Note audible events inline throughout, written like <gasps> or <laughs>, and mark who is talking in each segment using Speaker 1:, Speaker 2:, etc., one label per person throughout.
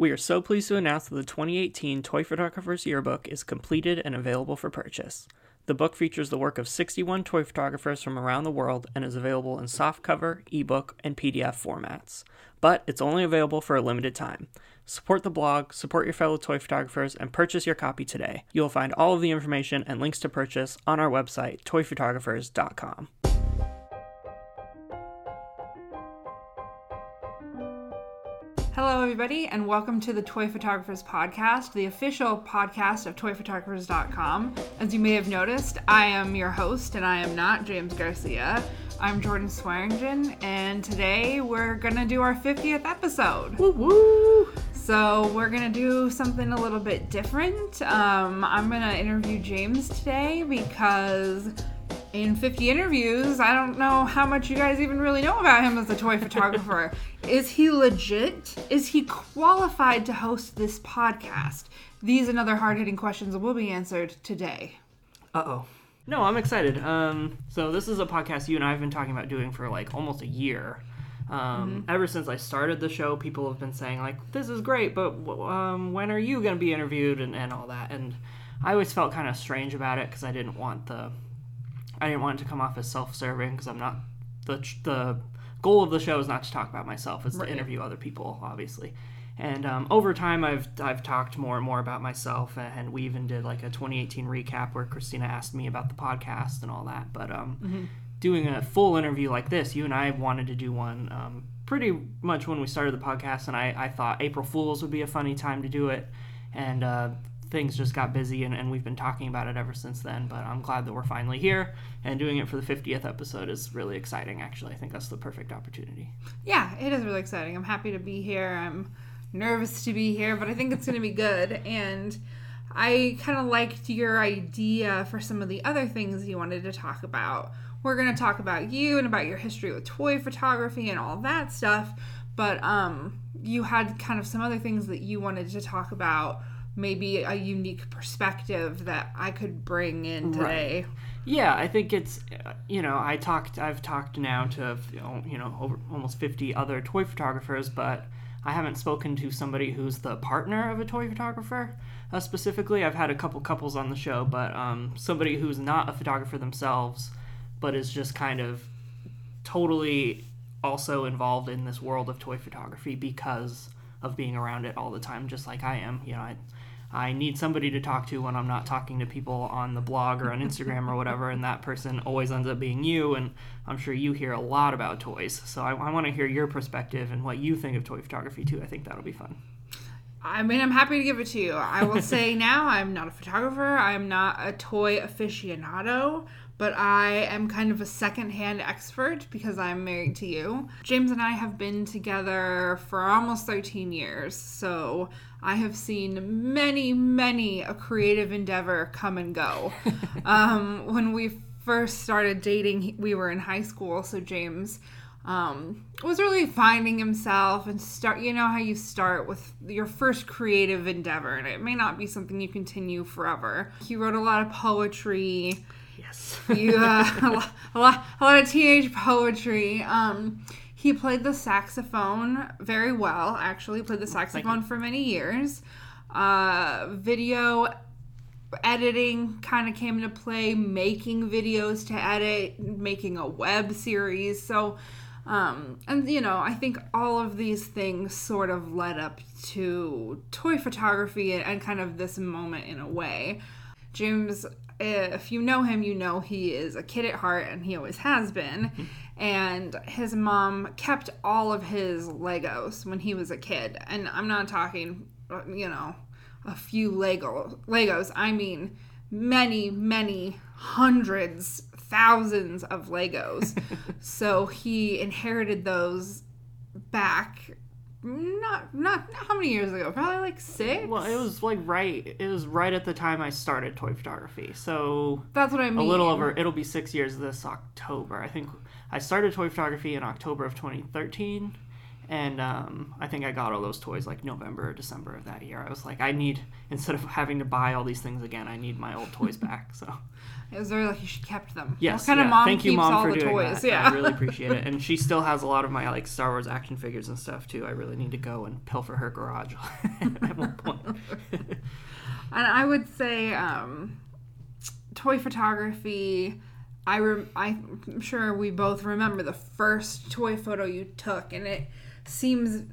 Speaker 1: We are so pleased to announce that the 2018 Toy Photographer's Yearbook is completed and available for purchase. The book features the work of 61 toy photographers from around the world and is available in softcover, ebook, and PDF formats. But it's only available for a limited time. Support the blog, support your fellow toy photographers, and purchase your copy today. You will find all of the information and links to purchase on our website, toyphotographers.com.
Speaker 2: everybody, and welcome to the Toy Photographers Podcast, the official podcast of toyphotographers.com. As you may have noticed, I am your host, and I am not James Garcia. I'm Jordan Swearingen, and today we're gonna do our 50th episode.
Speaker 1: Woo woo!
Speaker 2: So, we're gonna do something a little bit different. Um, I'm gonna interview James today because in 50 interviews, I don't know how much you guys even really know about him as a toy <laughs> photographer. Is he legit? Is he qualified to host this podcast? These and other hard hitting questions will be answered today.
Speaker 1: Uh oh. No, I'm excited. Um, so this is a podcast you and I have been talking about doing for like almost a year. Um, Ever since I started the show, people have been saying like, "This is great, but um, when are you going to be interviewed?" and, and all that. And I always felt kind of strange about it because I didn't want the, I didn't want it to come off as self-serving because I'm not the the goal of the show is not to talk about myself; it's to interview other people, obviously. And um, over time, I've I've talked more and more about myself, and we even did like a 2018 recap where Christina asked me about the podcast and all that. But um, doing a full interview like this, you and I wanted to do one um, pretty much when we started the podcast, and I, I thought April Fools would be a funny time to do it, and uh, things just got busy, and, and we've been talking about it ever since then. But I'm glad that we're finally here, and doing it for the 50th episode is really exciting. Actually, I think that's the perfect opportunity.
Speaker 2: Yeah, it is really exciting. I'm happy to be here. I'm nervous to be here, but I think it's going to be good. And I kind of liked your idea for some of the other things you wanted to talk about. We're going to talk about you and about your history with toy photography and all that stuff, but um you had kind of some other things that you wanted to talk about, maybe a unique perspective that I could bring in today. Right.
Speaker 1: Yeah, I think it's uh, you know I talked I've talked now to you know, you know over almost 50 other toy photographers, but I haven't spoken to somebody who's the partner of a toy photographer. Uh, specifically, I've had a couple couples on the show, but um, somebody who's not a photographer themselves, but is just kind of totally also involved in this world of toy photography because of being around it all the time, just like I am. You know, I, I need somebody to talk to when I'm not talking to people on the blog or on Instagram or whatever, and that person always ends up being you. And I'm sure you hear a lot about toys, so I, I want to hear your perspective and what you think of toy photography too. I think that'll be fun.
Speaker 2: I mean, I'm happy to give it to you. I will say <laughs> now, I'm not a photographer. I'm not a toy aficionado, but I am kind of a secondhand expert because I'm married to you. James and I have been together for almost 13 years, so I have seen many, many a creative endeavor come and go. <laughs> um, when we first started dating, we were in high school, so James um, was really finding himself and start you know how you start with your first creative endeavor and it may not be something you continue forever. He wrote a lot of poetry.
Speaker 1: Yes. <laughs>
Speaker 2: you, uh, a, lot, a, lot, a lot of teenage poetry. Um, he played the saxophone very well actually. Played the saxophone for many years. Uh, video editing kind of came into play making videos to edit making a web series. So um, and you know i think all of these things sort of led up to toy photography and, kind of this moment in a way. James if you know him you know he is a kid at heart and he always has been. And his mom kept all of his legos when he was a kid. And i'm not talking you know a few Lego Legos. I mean, many, many hundreds, thousands of Legos. <laughs> so he inherited those back. Not, not how many years ago? Probably like six.
Speaker 1: Well, it was like right. It was right at the time I started toy photography. So
Speaker 2: That's what I mean.
Speaker 1: a little over. It'll be six years this October. I think I started toy photography in October of 2013, And um, I think I got all those toys like November or December of that year. I was like, I need instead of having to buy all these things again, I need my old toys <laughs> back. So
Speaker 2: It was very lucky she kept them.
Speaker 1: yes,
Speaker 2: What kind
Speaker 1: yeah.
Speaker 2: of mom
Speaker 1: thank you,
Speaker 2: keeps
Speaker 1: mom,
Speaker 2: all
Speaker 1: for
Speaker 2: the
Speaker 1: doing
Speaker 2: toys?
Speaker 1: that.
Speaker 2: Yeah.
Speaker 1: I really appreciate it. <laughs> And she still has a lot of my like Star Wars action figures and stuff too. I really need to go and pilfer her garage <laughs> at one point. <laughs>
Speaker 2: And I would say um, toy photography. I rem- I'm sure we both remember the first toy photo you took, and it seems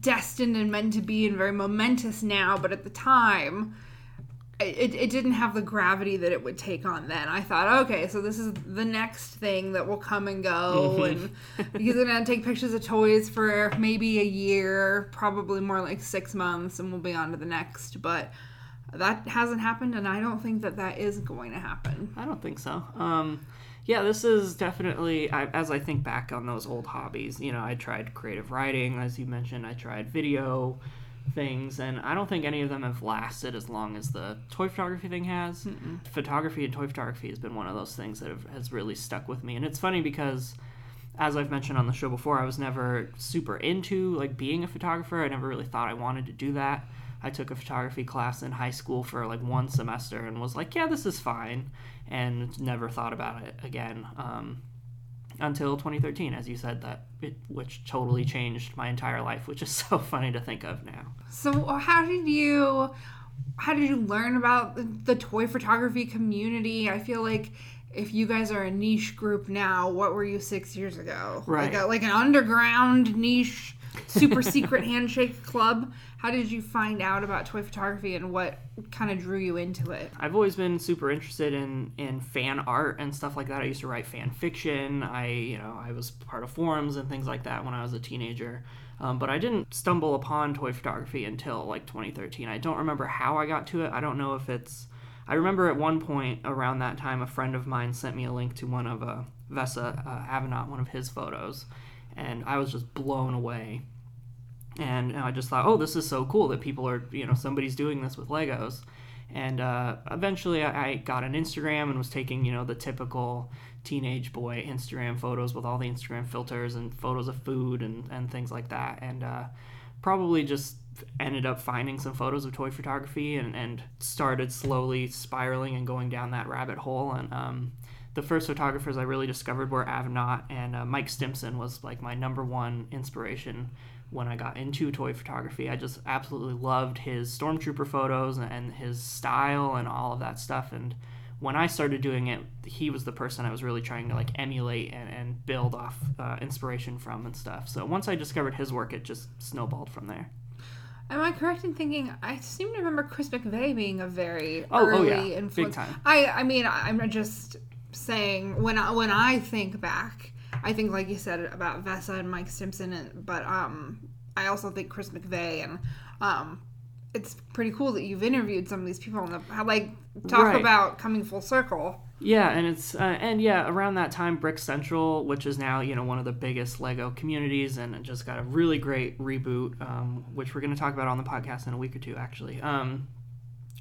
Speaker 2: destined and meant to be and very momentous now, but at the time, it, it didn't have the gravity that it would take on then. I thought, okay, so this is the next thing that will come and go, and he's gonna take pictures of toys for maybe a year, probably more like six months, and we'll be on to the next. But that hasn't happened, and I don't think that that is going to happen.
Speaker 1: I don't think so. Um, yeah, this is definitely, I, as I think back on those old hobbies, you know, I tried creative writing, as you mentioned, I tried video things, and I don't think any of them have lasted as long as the toy photography thing has. Photography and toy photography has been one of those things that have, has really stuck with me. And it's funny because, as I've mentioned on the show before, I was never super into like being a photographer. I never really thought I wanted to do that. I took a photography class in high school for like one semester and was like, yeah, this is fine, and never thought about it again um, until 2013, as you said, that it, which totally changed my entire life, which is <laughs> so funny to think of now.
Speaker 2: So, uh, how did you? How did you learn about the, the toy photography community? I feel like if you guys are a niche group now, what were you six years ago?
Speaker 1: Right.
Speaker 2: Like, a, like an underground niche, super secret handshake club. How did you find out about toy photography and what kind of drew you into it?
Speaker 1: I've always been super interested in in fan art and stuff like that. I used to write fan fiction. I you know I was part of forums and things like that when I was a teenager. Um, but I didn't stumble upon toy photography until like 2013. I don't remember how I got to it. I don't know if it's. I remember at one point around that time, a friend of mine sent me a link to one of uh, Vesa uh, Avanaut, one of his photos, and I was just blown away and I just thought, oh, this is so cool that people are, you know, somebody's doing this with Legos. And uh, eventually, I, I got an Instagram and was taking, you know, the typical teenage boy Instagram photos with all the Instagram filters and photos of food and, and things like that. And uh, probably just ended up finding some photos of toy photography and, and started slowly spiraling and going down that rabbit hole. And um, the first photographers I really discovered were Avanaut and uh, Mike Stimpson was like my number one inspiration when I got into toy photography. I just absolutely loved his stormtrooper photos and his style and all of that stuff. And when I started doing it, he was the person I was really trying to like emulate and, and build off uh, inspiration from and stuff. So once I discovered his work, it just snowballed from there.
Speaker 2: Am I correct in thinking I seem to remember Chris McVeigh being a very
Speaker 1: Oh, oh,
Speaker 2: early
Speaker 1: yeah. Big
Speaker 2: influence?
Speaker 1: time.
Speaker 2: I I mean I'm just saying when I when I think back, I think like you said about Vesa and Mike Stimpson, and, but um I also think Chris McVeigh and um it's pretty cool that you've interviewed some of these people and the, like talk
Speaker 1: Right.
Speaker 2: about coming full circle.
Speaker 1: Yeah, and it's uh, and yeah, around that time, Brick Central, which is now you know one of the biggest Lego communities, and it just got a really great reboot, um, which we're going to talk about on the podcast in a week or two, actually. Um,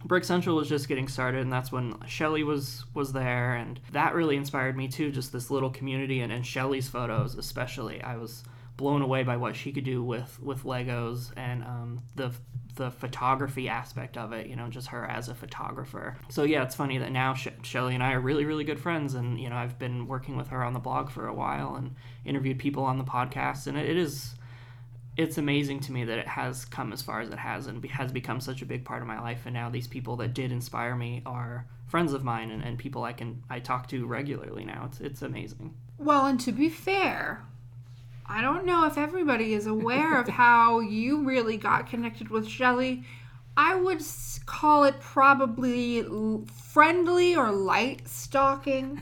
Speaker 1: Brick Central was just getting started, and that's when Shelly was was there, and that really inspired me too. Just this little community, and, and Shelly's photos, especially, I was blown away by what she could do with with Legos and um, the the photography aspect of it. You know, just her as a photographer. So yeah, it's funny that now Sh- Shelly and I are really really good friends, and you know I've been working with her on the blog for a while and interviewed people on the podcast, and it, it is it's amazing to me that it has come as far as it has and be- has become such a big part of my life and now these people that did inspire me are friends of mine and, and people i can i talk to regularly now it's it's amazing
Speaker 2: Well, and to be fair, I don't know if everybody is aware of how you really got connected with Shelly. I would call it probably friendly or light stalking.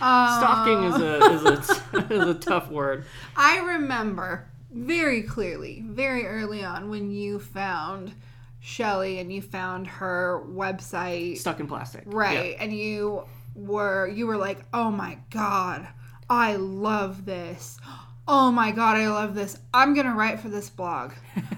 Speaker 2: Uh, <laughs>
Speaker 1: stalking is a is a, is a tough word <laughs>
Speaker 2: I remember very clearly, very early on, when you found Shelly and you found her website.
Speaker 1: Stuck in plastic.
Speaker 2: Right and you were you were like oh my god i love this. Oh my god i love this. I'm gonna write for this blog.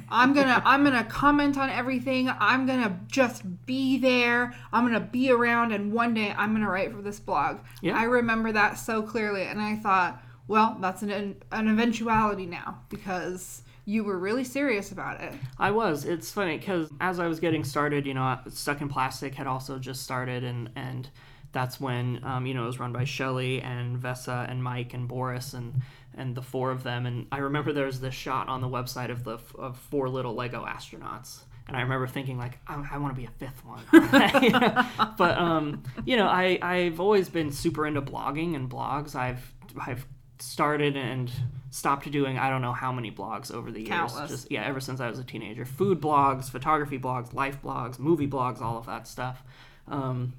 Speaker 2: I'm gonna <laughs> i'm gonna comment on everything. I'm gonna just be there. I'm gonna be around and one day i'm gonna write for this blog.
Speaker 1: Yeah.
Speaker 2: i remember that so clearly and i thought Well, that's an an eventuality now because you were really serious about it.
Speaker 1: I was. It's funny because as I was getting started, you know, Stuck in Plastic had also just started, and and that's when um, you know it was run by Shelly and Vesa and Mike and Boris and and the four of them. And I remember there was this shot on the website of the of four little Lego astronauts. And I remember thinking like I, I want to be a fifth one, <laughs> but um, you know I I've always been super into blogging and blogs. I've I've started and stopped doing I don't know how many blogs over the years.
Speaker 2: Countless.
Speaker 1: Just yeah, ever since I was a teenager. Food blogs, photography blogs, life blogs, movie blogs, all of that stuff. Um,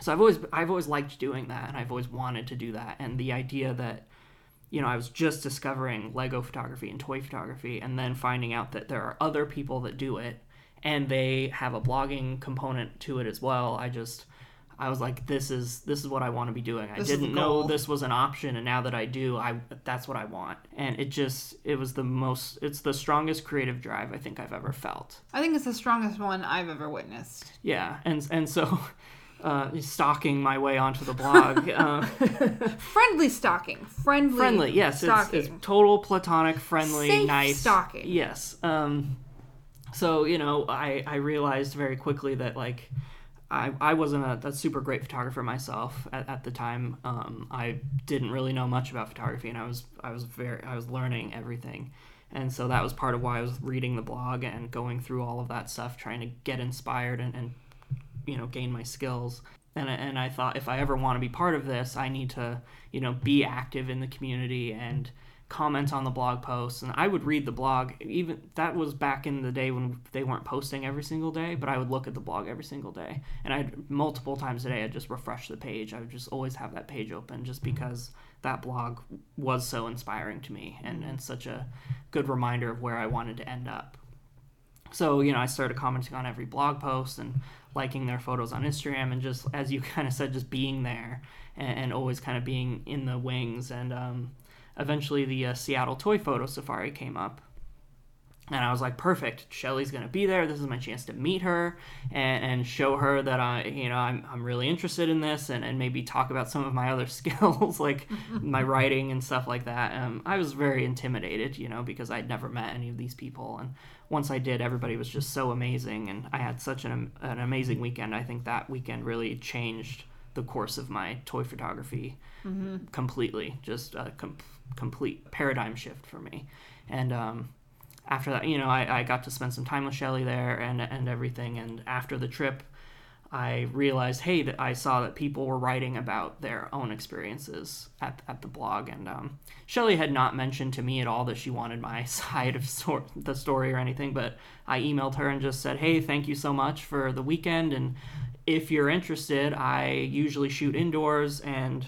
Speaker 1: so I've always I've always liked doing that, and I've always wanted to do that. And the idea that you know I was just discovering Lego photography and toy photography, and then finding out that there are other people that do it, and they have a blogging component to it as well. I just I was like, this is this is what I want to be doing. I
Speaker 2: This is the
Speaker 1: didn't know this was an option, and now that I do, I that's what I want. And it just it was the most it's the strongest creative drive I think I've ever felt.
Speaker 2: I think it's the strongest one I've ever witnessed.
Speaker 1: Yeah, and and so. <laughs> Uh, stalking my way onto the blog. <laughs> Uh,
Speaker 2: Friendly stalking. Friendly.
Speaker 1: friendly, yes, it's, it's total platonic, friendly,
Speaker 2: Safe
Speaker 1: nice
Speaker 2: stalking.
Speaker 1: Yes. Um, so you know, I I realized very quickly that like I, I wasn't a, a super great photographer myself at, at the time. Um, I didn't really know much about photography, and I was I was very I was learning everything, and so that was part of why I was reading the blog and going through all of that stuff, trying to get inspired and, and you know gain my skills. And I- and I thought if I ever want to be part of this, I need to you know be active in the community and comment on the blog posts and I would read the blog. Even that was back in the day when they weren't posting every single day but I would look at the blog every single day. And I'd multiple times a day I'd just refresh the page. I would just always have that page open just because that blog was so inspiring to me and, and such a good reminder of where I wanted to end up. So you know i started commenting on every blog post and liking their photos on instagram and just as you <laughs> kind of said just being there and, and always kind of being in the wings and um, eventually the uh, seattle toy photo safari came up and I was like, perfect. Shelly's gonna be there. This is my chance to meet her and, and show her that I, you know, I'm, I'm really interested in this, and, and maybe talk about some of my other <laughs> skills, like my writing and stuff like that. Um, I was very intimidated, you know, because I'd never met any of these people, and once I did, everybody was just so amazing, and I had such an, an amazing weekend. I think that weekend really changed the course of my toy photography completely. Just a com- complete paradigm shift for me, and um, after that, you know, I, I got to spend some time with Shelly there and and everything. And after the trip, I realized, hey, that I saw that people were writing about their own experiences at, at the blog. And um, Shelly had not mentioned to me at all that she wanted my <laughs> side of sor- the story or anything, but I emailed her and just said, hey, thank you so much for the weekend. And if you're interested, I usually shoot indoors and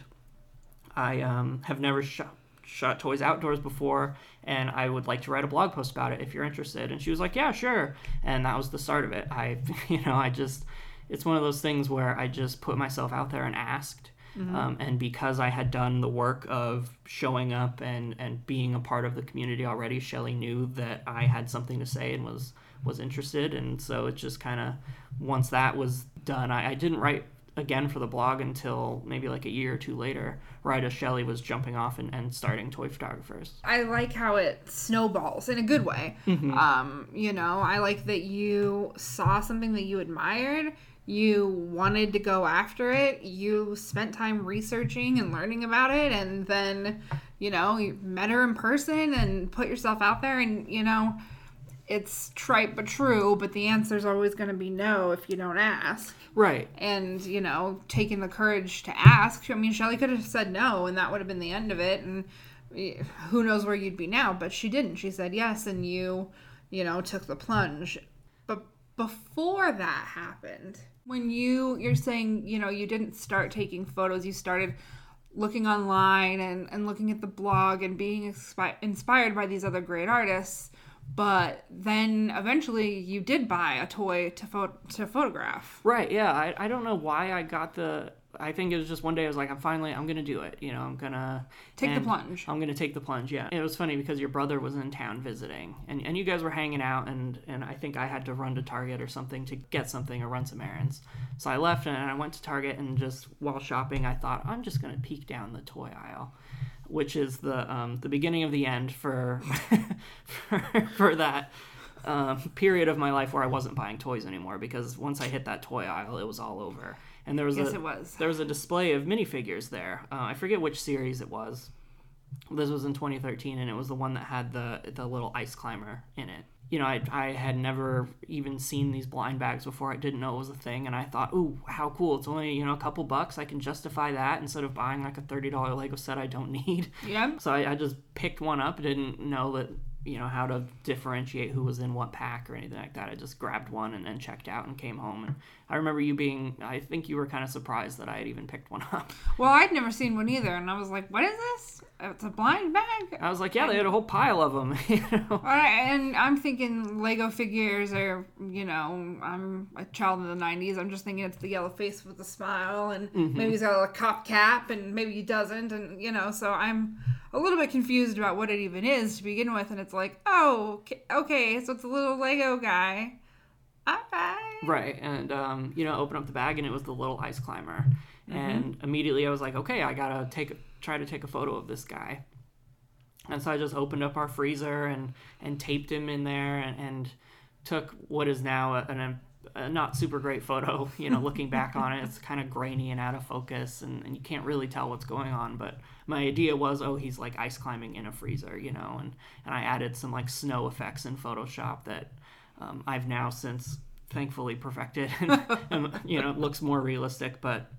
Speaker 1: I um, have never shot, shot toys outdoors before, and I would like to write a blog post about it if you're interested. And she was like, "Yeah, sure." And that was the start of it. I, <laughs> you know, I just, it's one of those things where I just put myself out there and asked. Um, and because I had done the work of showing up and, and being a part of the community already, Shelly knew that I had something to say and was was interested. And so it just kind of once that was done, I, I didn't write again for the blog until maybe like a year or two later, right as Shelly was jumping off and, and starting Toy Photographers.
Speaker 2: I like how it snowballs in a good way.
Speaker 1: Mm-hmm.
Speaker 2: Um, you know, I like that you saw something that you admired, you wanted to go after it, you spent time researching and learning about it, and then, you know, you met her in person and put yourself out there, and, you know, it's trite but true, but the answer's always going to be no if you don't ask.
Speaker 1: Right.
Speaker 2: And, you know, taking the courage to ask. I mean, Shelly could have said no, and that would have been the end of it. And eh, who knows where you'd be now. But she didn't. She said yes, and you, you know, took the plunge. But before that happened, when you, you're saying, you know, you didn't start taking photos, you started looking online and, and looking at the blog and being expi- inspired by these other great artists. But then eventually you did buy a toy to, pho- to photograph.
Speaker 1: Right. Yeah. I, I don't know why I got the. I think it was just one day I was like, I'm finally, I'm to do it. You know, I'm to
Speaker 2: Take the plunge.
Speaker 1: I'm to take the plunge. Yeah. It was funny because your brother was in town visiting and, and you guys were hanging out and, and I think I had to run to Target or something to get something or run some errands. So I left and I went to Target and just while shopping, I thought, I'm just to peek down the toy aisle. which is the um, the beginning of the end for <laughs> for, for that um, period of my life where I wasn't buying toys anymore because once I hit that toy aisle, it was all over. And there was
Speaker 2: Yes,
Speaker 1: a
Speaker 2: it was.
Speaker 1: there was a display of minifigures there. Uh, I forget which series it was. This was in 2013, and it was the one that had the the little ice climber in it. You know, I, I had never even seen these blind bags before. I didn't know it was a thing, and I thought, ooh, how cool! It's only you know a couple bucks. I can justify that instead of buying like a thirty dollar Lego set I don't <laughs> need.
Speaker 2: Yep.
Speaker 1: So I, I just picked one up. Didn't know that you know how to differentiate who was in what pack or anything like that. I just grabbed one and then checked out and came home. And I remember you being, I think you were kind of surprised that I had even picked one up. <laughs>
Speaker 2: Well, I'd never seen one either, and I was like, "What is this? It's a blind bag."
Speaker 1: I was like, yeah, they had a whole pile of them. <laughs> you know?
Speaker 2: And I'm thinking Lego figures are, you know, I'm a child of the 90s. I'm just thinking it's the yellow face with the smile, and
Speaker 1: Mm-hmm.
Speaker 2: maybe he's got a cop cap, and maybe he doesn't, and, you know, so I'm a little bit confused about what it even is to begin with. And it's like, oh, okay, so it's a little Lego guy. All right.
Speaker 1: Right, and um, you know, open up the bag, and it was the little ice climber. And immediately I was like, okay, I gotta take, try to take a photo of this guy. And so I just opened up our freezer and and taped him in there, and, and took what is now a, an, a not super great photo. <laughs> You know, looking back on it, it's kind of grainy and out of focus, and, and you can't really tell what's going on. But my idea was, oh, he's like ice climbing in a freezer, you know, and and I added some like snow effects in Photoshop that um, I've now since thankfully perfected, <laughs> and, and you know, it looks more realistic. But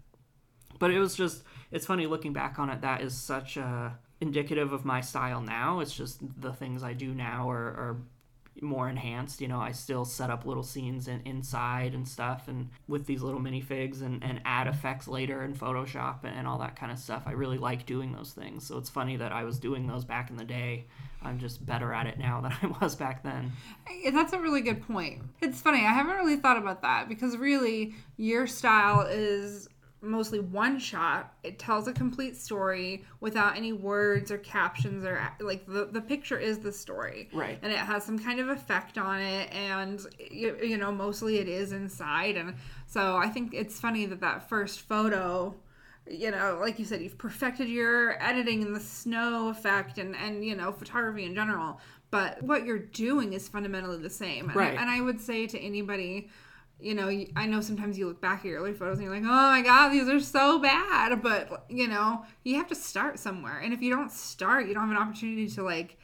Speaker 1: but it was just it's funny looking back on it. That is such a indicative of my style now. It's just the things I do now are, are more enhanced. You know, I still set up little scenes in, inside and stuff, and with these little minifigs and, and add effects later in Photoshop and, and all that kind of stuff. I really like doing those things. So it's funny that I was doing those back in the day. I'm just better at it now <laughs> than I was back then.
Speaker 2: Eh, that's a really good point. It's funny, I haven't really thought about that because really your style is mostly one shot. It tells a complete story without any words or captions or like the, the picture is the story.
Speaker 1: Right.
Speaker 2: And it has some kind of effect on it and you, you know mostly it is inside and so I think it's funny that that first photo you know, like you said, you've perfected your editing and the snow effect and, and you know, photography in general. But what you're doing is fundamentally the same. And,
Speaker 1: Right.
Speaker 2: I, and I would say to anybody, you know, I know sometimes you look back at your early photos and you're like, oh my God, these are so bad. But, you know, you have to start somewhere. And if you don't start, you don't have an opportunity to like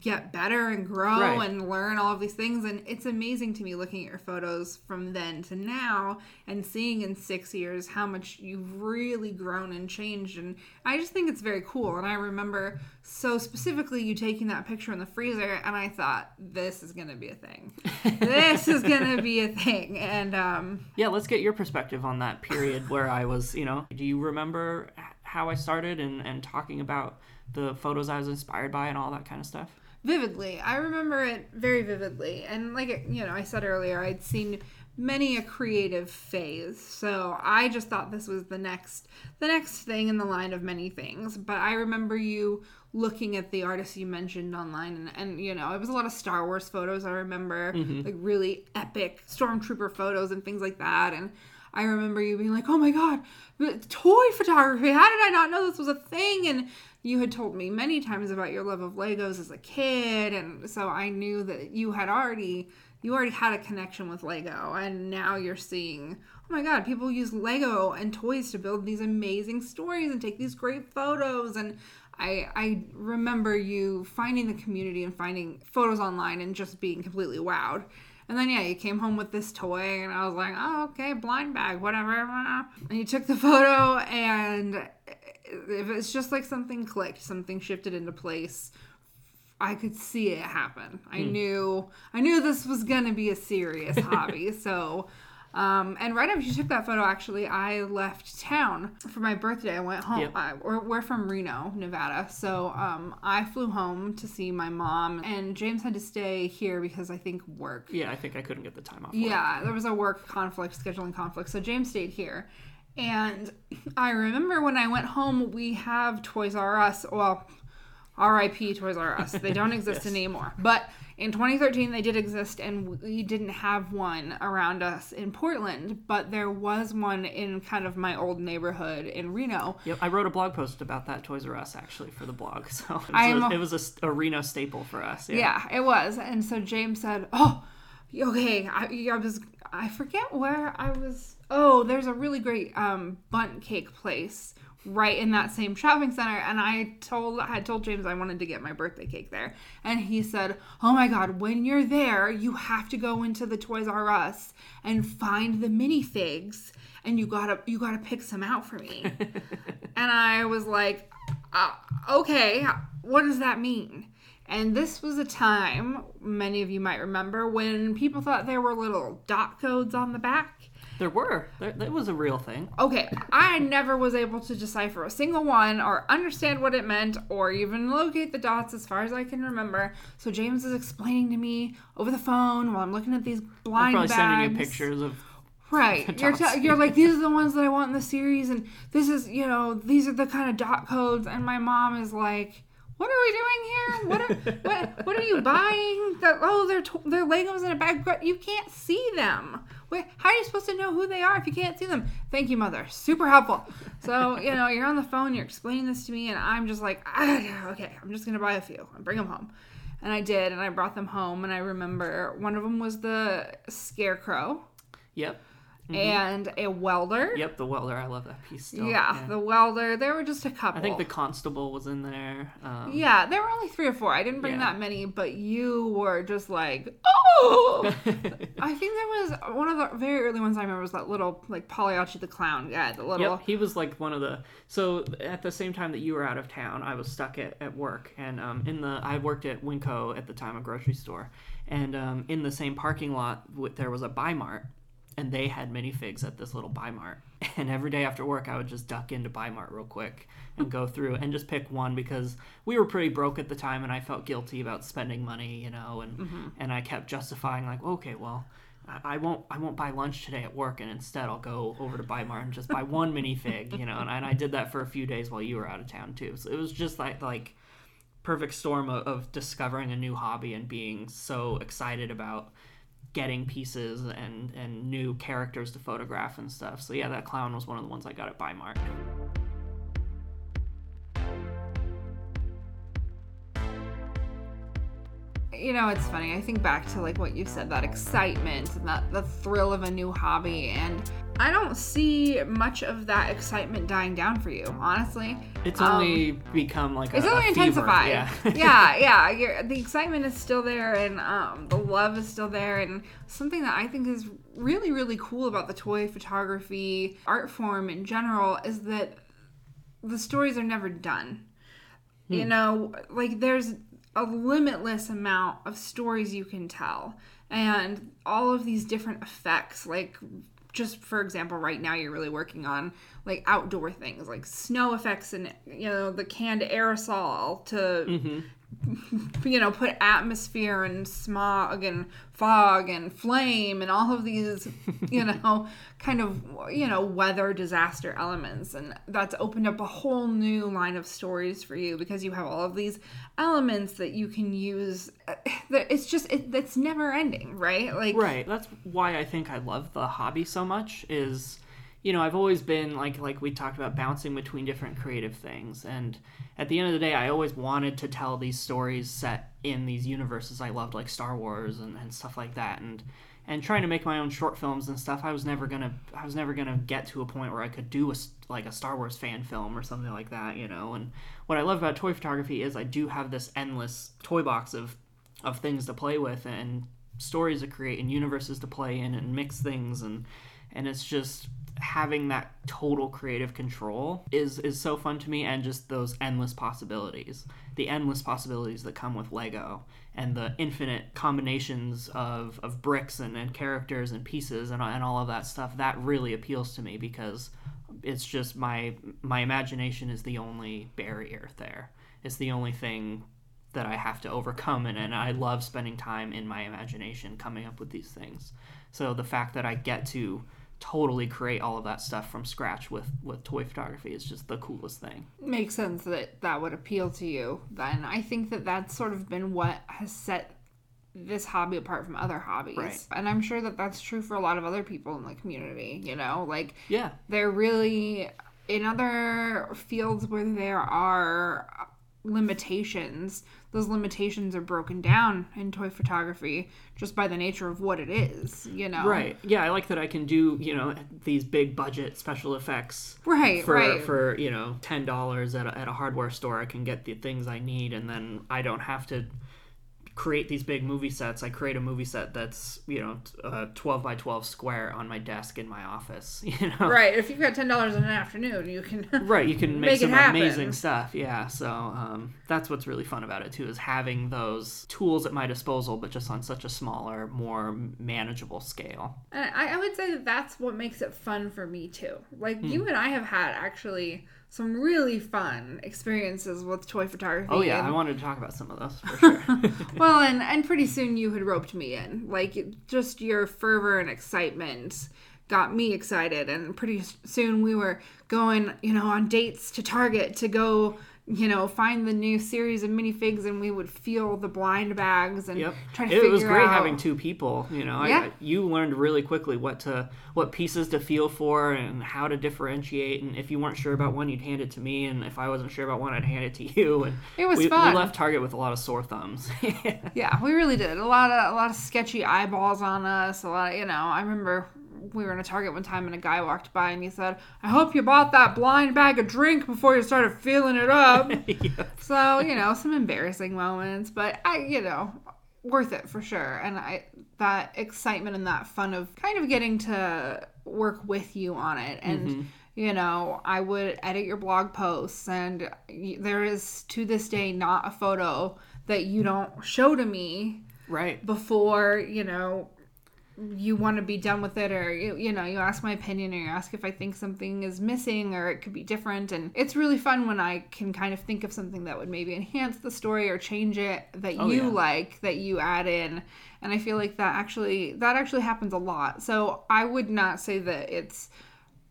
Speaker 2: get better and grow
Speaker 1: Right.
Speaker 2: and learn all of these things. And it's amazing to me looking at your photos from then to now and seeing in six years how much you've really grown and changed. And i just think it's very cool. And i remember so specifically you taking that picture in the freezer and i thought this is going to be a thing. <laughs> This is going to be a thing. And um
Speaker 1: Yeah, let's get your perspective on that period where I was, you know, do you remember how I started and, and talking about the photos I was inspired by and all that kind of stuff?
Speaker 2: vividly i remember it very vividly and like you know i said earlier i'd seen many a creative phase so i just thought this was the next the next thing in the line of many things but i remember you looking at the artists you mentioned online and, and you know it was a lot of star wars photos i remember mm-hmm. like really epic stormtrooper photos and things like that and I remember you being like, "Oh my god, toy photography! How did I not know this was a thing?" And you had told me many times about your love of Legos as a kid, and so I knew that you had already you already had a connection with Lego, and now you're seeing, oh my god, people use Lego and toys to build these amazing stories and take these great photos and. I, I remember you finding the community and finding photos online and just being completely wowed. And then yeah, you came home with this toy, and I was like, oh okay, blind bag, whatever. And you took the photo, and if it's just like something clicked, something shifted into place. I could see it happen. I knew I knew this was gonna be a serious hobby. <laughs> So um, and right after you took that photo, actually, I left town for my birthday. I went home.
Speaker 1: Yep.
Speaker 2: I, we're, we're from Reno, Nevada. So um, I flew home to see my mom, and James had to stay here because I think work.
Speaker 1: Yeah, I think I couldn't get the time off. work.
Speaker 2: Yeah, there was a work conflict, scheduling conflict. So James stayed here. And I remember when I went home, we have Toys R Us. Well, RIP Toys R Us. They don't <laughs> exist
Speaker 1: Yes.
Speaker 2: anymore. But in 2013 they did exist and we didn't have one around us in portland but there was one in kind of my old neighborhood in reno
Speaker 1: Yep, I wrote a blog post about that Toys R Us actually for the blog, <laughs> so it was, a, it was a a, Reno staple for us. Yeah.
Speaker 2: yeah it was and so james said oh okay i, I was i forget where i was oh there's a really great um bundt cake place right in that same shopping center and i told i had told james i wanted to get my birthday cake there and he said oh my god when you're there you have to go into the toys r us and find the minifigs and you gotta you gotta pick some out for me. <laughs> And i was like uh, okay what does that mean and this was a time, many of you might remember, when people thought there were little dot codes on the back.
Speaker 1: There were. There, that was a real thing.
Speaker 2: Okay, I never was able to decipher a single one or understand what it meant or even locate the dots as far as I can remember. So James is explaining to me over the phone while I'm looking at these
Speaker 1: I'm
Speaker 2: blind
Speaker 1: probably
Speaker 2: bags.
Speaker 1: sending you pictures of.
Speaker 2: Right. You're, t- you're like, <laughs> these are the ones that I want in the series, and this is, you know, these are the kind of dot codes. And my mom is like, what are we doing here? What are, what, what are you buying? Oh, they're, to- they're Legos in a bag. You can't see them. Wait, how are you supposed to know who they are if you can't see them? Thank you, mother. Super helpful. So, you know, you're on the phone, you're explaining this to me, and I'm just like, ah, okay, I'm just to buy a few and bring them home. And I did, and I brought them home, and I remember one of them was the Scarecrow
Speaker 1: Yep.
Speaker 2: And a welder.
Speaker 1: Yep. The welder. I love that piece. Still.
Speaker 2: Yeah, the welder. There were just a couple.
Speaker 1: I think the constable was in there. Um,
Speaker 2: yeah, there were only three or four. I didn't bring
Speaker 1: Yeah.
Speaker 2: that many, but you were just like, oh. <laughs> I think there was one of the very early ones I remember was that little like Pagliacci the clown guy, the little.
Speaker 1: Yep, he was like one of the. So at the same time that you were out of town, I was stuck at, at work, and um, in the I worked at Winco at the time, a grocery store, and um, in the same parking lot there was a Bimart, and they had minifigs at this little Bimart, <laughs> and every day after work I would just duck into Bimart real quick and go through and just pick one because we were pretty broke at the time, and I felt guilty about spending money, you know, and mm-hmm. and I kept justifying like, okay, well. I- I won't. I won't buy lunch today at work, and instead I'll go over to Bimart and just buy one minifig, <laughs> you know. And, and I did that for a few days while you were out of town too. So it was just like like perfect storm of, of discovering a new hobby and being so excited about getting pieces and and new characters to photograph and stuff. So yeah, that clown was one of the ones I got at Bimart.
Speaker 2: You know, it's funny. I think back to like what you said, that excitement and that the thrill of a new hobby, and I don't see much of that excitement dying down for you, honestly.
Speaker 1: It's
Speaker 2: Um,
Speaker 1: only become like a,
Speaker 2: It's
Speaker 1: a
Speaker 2: only
Speaker 1: fever,
Speaker 2: intensified.
Speaker 1: Yeah. <laughs>
Speaker 2: Yeah, yeah. You're, the excitement is still there, and um, the love is still there. And something that I think is really, really cool about the toy photography art form in general is that the stories are never done. You know, like there's a limitless amount of stories you can tell, and all of these different effects, like just for example, right now you're really working on like outdoor things like snow effects and you know the canned aerosol to mm-hmm. You know put atmosphere and smog and fog and flame and all of these you <laughs> know kind of you know weather disaster elements and that's opened up a whole new line of stories for you because you have all of these elements that you can use uh, <sighs> that it's just it, it's never ending right like
Speaker 1: Right. That's why I think I love the hobby so much is you know, I've always been like like we talked about bouncing between different creative things. And at the end of the day I always wanted to tell these stories set in these universes I loved like Star Wars and, and stuff like that. And and trying to make my own short films and stuff I was never gonna I was never gonna get to a point where I could do a like a Star Wars fan film or something like that you know? And what I love about toy photography is I do have this endless toy box of of things to play with and stories to create and universes to play in and mix things and and it's just having that total creative control is is so fun to me and just those endless possibilities the endless possibilities that come with lego and the infinite combinations of, of bricks and, and characters and pieces and, and all of that stuff that really appeals to me because it's just my my imagination is the only barrier there it's the only thing that I have to overcome and, and I love spending time in my imagination coming up with these things. So the fact that I get to totally create all of that stuff from scratch with with toy photography is just the coolest thing.
Speaker 2: makes sense that that would appeal to you then i think that that's sort of been what has set this hobby apart from other hobbies.
Speaker 1: Right.
Speaker 2: And I'm sure that that's true for a lot of other people in the community, you know? Like
Speaker 1: Yeah.
Speaker 2: they're really in other fields where there are limitations those limitations are broken down in toy photography just by the nature of what it is you know
Speaker 1: Right. Yeah, I like that I can do, you know, these big budget special effects
Speaker 2: right
Speaker 1: for
Speaker 2: right
Speaker 1: for, you know, $10 at a, at a hardware store. I can get the things I need and then I don't have to create these big movie sets. I create a movie set that's, you know, uh, 12 by 12 square on my desk in my office, <laughs> you know.
Speaker 2: right if you've got $10 in an afternoon you can <laughs>
Speaker 1: Right, you can make,
Speaker 2: Make
Speaker 1: some amazing stuff. Yeah, so um, that's what's really fun about it too is having those tools at my disposal, but just on such a smaller, more manageable scale.
Speaker 2: And I, I would say that that's what makes it fun for me too. Like
Speaker 1: Hmm.
Speaker 2: you and I have had actually some really fun experiences with toy photography.
Speaker 1: Oh yeah,
Speaker 2: and-
Speaker 1: I wanted to talk about some of those for sure. <laughs>
Speaker 2: well, and and pretty soon you had roped me in. Like just your fervor and excitement got me excited, and pretty soon we were going, you know, on dates to Target to go. You know, find the new series of minifigs, and we would feel the blind bags and
Speaker 1: Yep.
Speaker 2: try to
Speaker 1: It
Speaker 2: figure out.
Speaker 1: It was great
Speaker 2: out.
Speaker 1: having two people. You know,
Speaker 2: Yeah.
Speaker 1: I, you learned really quickly what to what pieces to feel for and how to differentiate. And if you weren't sure about one, you'd hand it to me, and if I wasn't sure about one, I'd hand it to <laughs> you. And
Speaker 2: It was
Speaker 1: we,
Speaker 2: fun.
Speaker 1: We left Target with a lot of sore thumbs. <laughs>
Speaker 2: Yeah, we really did. A lot of a lot of sketchy eyeballs on us. A lot of, you know, I remember we were in a Target one time and a guy walked by and he said, "I hope you bought that blind bag of drink before you started filling it up." <laughs>
Speaker 1: yeah.
Speaker 2: so, you know, some embarrassing moments, but I, you know, worth it for sure. And I that excitement and that fun of kind of getting to work with you on it and mm-hmm. you know, I would edit your blog posts, and there is to this day not a photo that you don't show to me
Speaker 1: Right.
Speaker 2: before you know you want to be done with it or you, you know you ask my opinion or you ask if i think something is missing or it could be different and it's really fun when i can kind of think of something that would maybe enhance the story or change it that
Speaker 1: Oh,
Speaker 2: you
Speaker 1: yeah.
Speaker 2: like that you add in and i feel like that actually that actually happens a lot. So i would not say that it's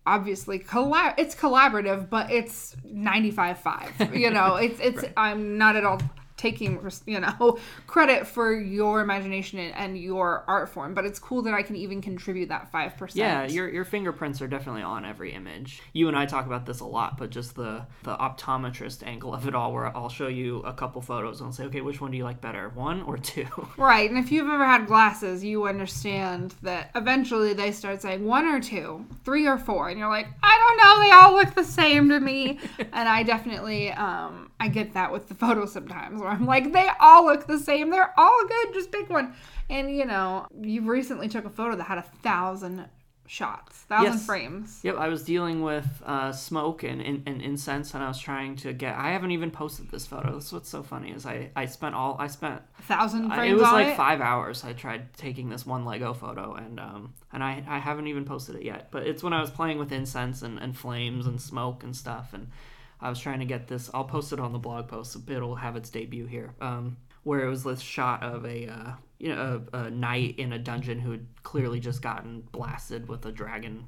Speaker 2: obviously collab it's collaborative but it's 95-5 you know? <laughs> It's it's i'm not at all taking you know <laughs> credit for your imagination and, your art form but it's cool that i can even contribute that 5%
Speaker 1: Yeah, your your fingerprints are definitely on every image. You and I talk about this a lot, but just the the optometrist angle of it all, where I'll show you a couple photos and I'll say, okay, which one do you like better, one or two? <laughs>
Speaker 2: right and if you've ever had glasses you understand that eventually they start saying one or two three or four and you're like i don't know they all look the same to me <laughs> and i definitely um i get that with the photos sometimes where i'm like they all look the same they're all good just pick one and you know you recently took a photo that had a thousand shots thousand
Speaker 1: Yes.
Speaker 2: frames
Speaker 1: Yep, I was dealing with uh, smoke and, and, and incense, and I was trying to get. I haven't even posted this photo. That's what's so funny is I I spent all I spent.
Speaker 2: a thousand frames
Speaker 1: it was like
Speaker 2: it.
Speaker 1: five hours. I tried taking this one Lego photo, and um and I I haven't even posted it yet. But it's when I was playing with incense and, and flames and smoke and stuff, and I was trying to get this. I'll post it on the blog post. It'll have its debut here. Um, where it was this shot of a uh, you know a, a knight in a dungeon who had clearly just gotten blasted with a dragon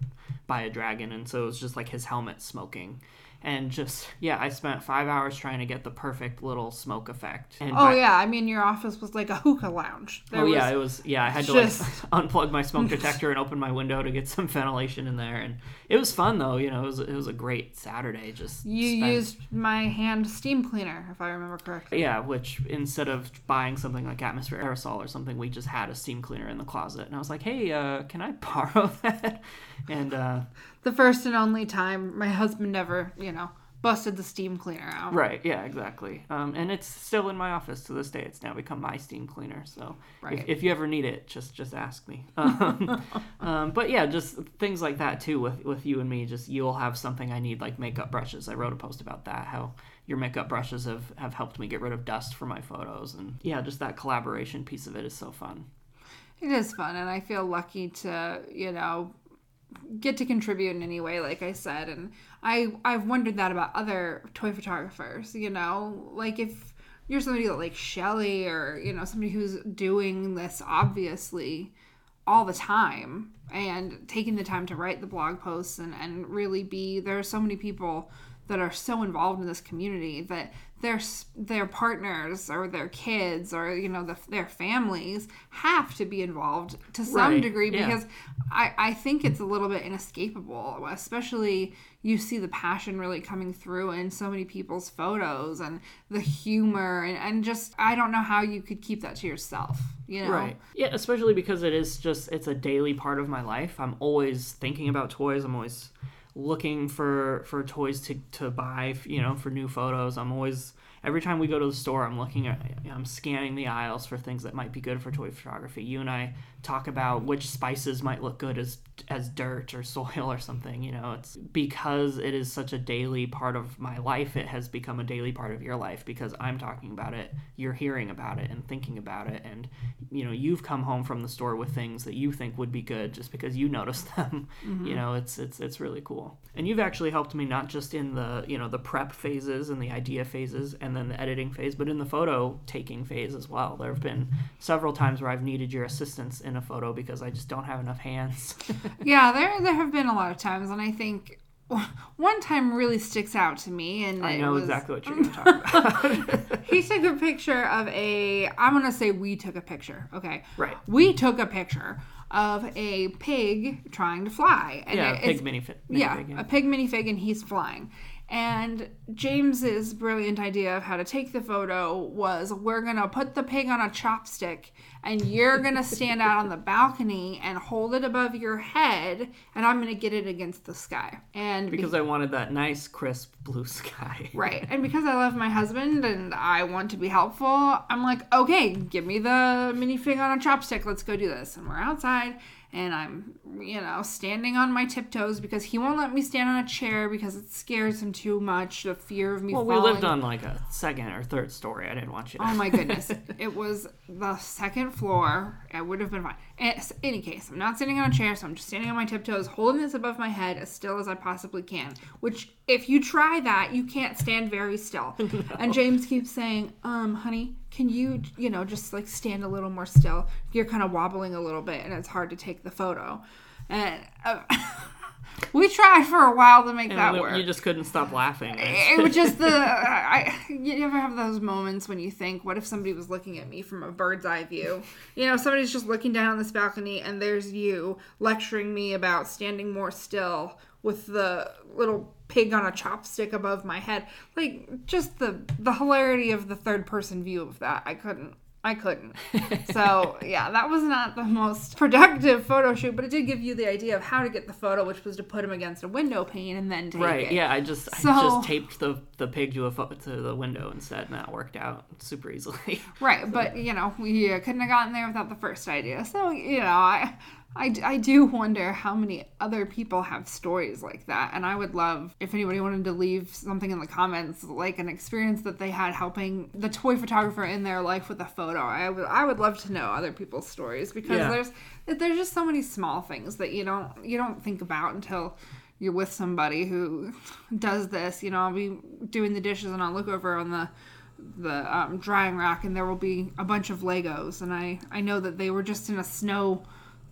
Speaker 1: by a dragon, and so it was just like his helmet smoking. And just yeah, I spent five hours trying to get the perfect little smoke effect. And
Speaker 2: oh
Speaker 1: by-
Speaker 2: yeah i mean your office was like a hookah lounge There
Speaker 1: oh yeah, it was. Yeah, I had to
Speaker 2: just-
Speaker 1: like <laughs> unplug my smoke <laughs> detector and open my window to get some ventilation in there, and it was fun though. You know, it was it was a great Saturday. Just
Speaker 2: you
Speaker 1: spent-
Speaker 2: used my hand steam cleaner if i remember correctly
Speaker 1: yeah, which instead of buying something like atmosphere aerosol or something, we just had a steam cleaner in the closet, and I was like, hey, uh, can I <laughs> borrow that? And uh,
Speaker 2: the first and only time my husband ever, you know, busted the steam cleaner out.
Speaker 1: right, yeah, exactly. Um, and it's still in my office to this day. It's now become my steam cleaner. So
Speaker 2: Right.
Speaker 1: if, if you ever need it, just just ask me. <laughs> Um, um, but yeah, just things like that too. With with you and me, just you'll have something I need like makeup brushes. I wrote a post about that. How your makeup brushes have have helped me get rid of dust for my photos, and yeah, just that collaboration piece of it is so fun.
Speaker 2: It is fun, and I feel lucky to, you know, get to contribute in any way, like I said. And I I've wondered that about other toy photographers. You know, like if you're somebody like Shelly or you know somebody who's doing this obviously all the time and taking the time to write the blog posts and, and really be there are so many people that are so involved in this community that their their partners or their kids or you know the, their families have to be involved to some
Speaker 1: Right,
Speaker 2: degree
Speaker 1: yeah.
Speaker 2: because I, I think it's a little bit inescapable especially you see the passion really coming through in so many people's photos and the humor and, and just i don't know how you could keep that to yourself you know
Speaker 1: Right. Yeah, especially because it is just it's a daily part of my life. I'm always thinking about toys. I'm always looking for for toys to to buy, you know, for new photos. I'm always every time we go to the store, I'm looking at I'm scanning the aisles for things that might be good for toy photography. You and I talk about which spices might look good as as dirt or <laughs> soil or something, you know. It's because it is such a daily part of my life, it has become a daily part of your life because I'm talking about it, you're hearing about it and thinking about it and you know, you've come home from the store with things that you think would be good just because you noticed <laughs> them. You mm-hmm. know, it's it's it's really cool. And you've actually helped me not just in the, you know, the prep phases and the idea phases and then the editing phase, but in the photo taking phase as well. There have been several times where I've needed your assistance in a photo because I just don't have enough hands. <laughs>
Speaker 2: yeah there there have been a lot of times and i think <laughs> one time really sticks out to me and
Speaker 1: I know
Speaker 2: was-
Speaker 1: exactly what you're <laughs> going to talk about.
Speaker 2: he took a picture of a i'm gonna say we took a picture okay
Speaker 1: Right.
Speaker 2: we took a picture of a pig trying to fly and
Speaker 1: yeah,
Speaker 2: it-
Speaker 1: pig
Speaker 2: it's-
Speaker 1: minifig.
Speaker 2: yeah,
Speaker 1: minifig,
Speaker 2: a pig minifig and he's flying. And James's brilliant idea of how to take the photo was we're gonna put the pig on a chopstick and you're gonna stand out on the balcony and hold it above your head and I'm gonna get it against the sky. And be-
Speaker 1: because I wanted that nice, crisp blue <laughs> sky.
Speaker 2: Right. And because I love my husband and I want to be helpful, I'm like, okay, give me the minifig on a chopstick. Let's go do this. And we're outside and I'm, you know, standing on my tiptoes because he won't let me stand on a chair because it scares him too much. The fear of me
Speaker 1: Well, we lived on like a second or third story. I didn't want you to.
Speaker 2: Oh my goodness. <laughs> it was the second floor. It would have been fine. In any case, I'm not sitting on a chair, so I'm just standing on my tiptoes, holding this above my head as still as I possibly can. Which, if you try that, you can't stand very still. <laughs> And James keeps saying, um, honey, can you, you know, just like stand a little more still? You're kind of wobbling a little bit and it's hard to take the photo. And uh, <laughs> we tried for a while to make
Speaker 1: And
Speaker 2: that work
Speaker 1: you just couldn't stop laughing.
Speaker 2: it was just the <laughs> I, you ever have those moments when you think what if somebody was looking at me from a bird's eye view you know somebody's just looking down on this balcony and there's you lecturing me about standing more still with the little pig on a chopstick above my head like just the the hilarity of the third person view of that i couldn't I couldn't. <laughs> So, yeah, that was not the most productive photo shoot, but it did give you the idea of how to get the photo, which was to put him against a window pane and then take it.
Speaker 1: Right.
Speaker 2: it.
Speaker 1: Yeah. I just
Speaker 2: So-
Speaker 1: I just taped the the pig to a fo- to the window instead, and that worked out super easily.
Speaker 2: Right, <laughs> but you know, we couldn't have gotten there without the first idea. So, you know, I, I, I do wonder how many other people have stories like that. And I would love if anybody wanted to leave something in the comments, like an experience that they had helping the toy photographer in their life with a photo. I would, I would love to know other people's stories because
Speaker 1: Yeah.
Speaker 2: there's, there's just so many small things that you don't, you don't think about until you're with somebody who <laughs> does this. You know, I'll be doing the dishes and I'll look over on the the um, drying rack and there will be a bunch of legos and i i know that they were just in a snow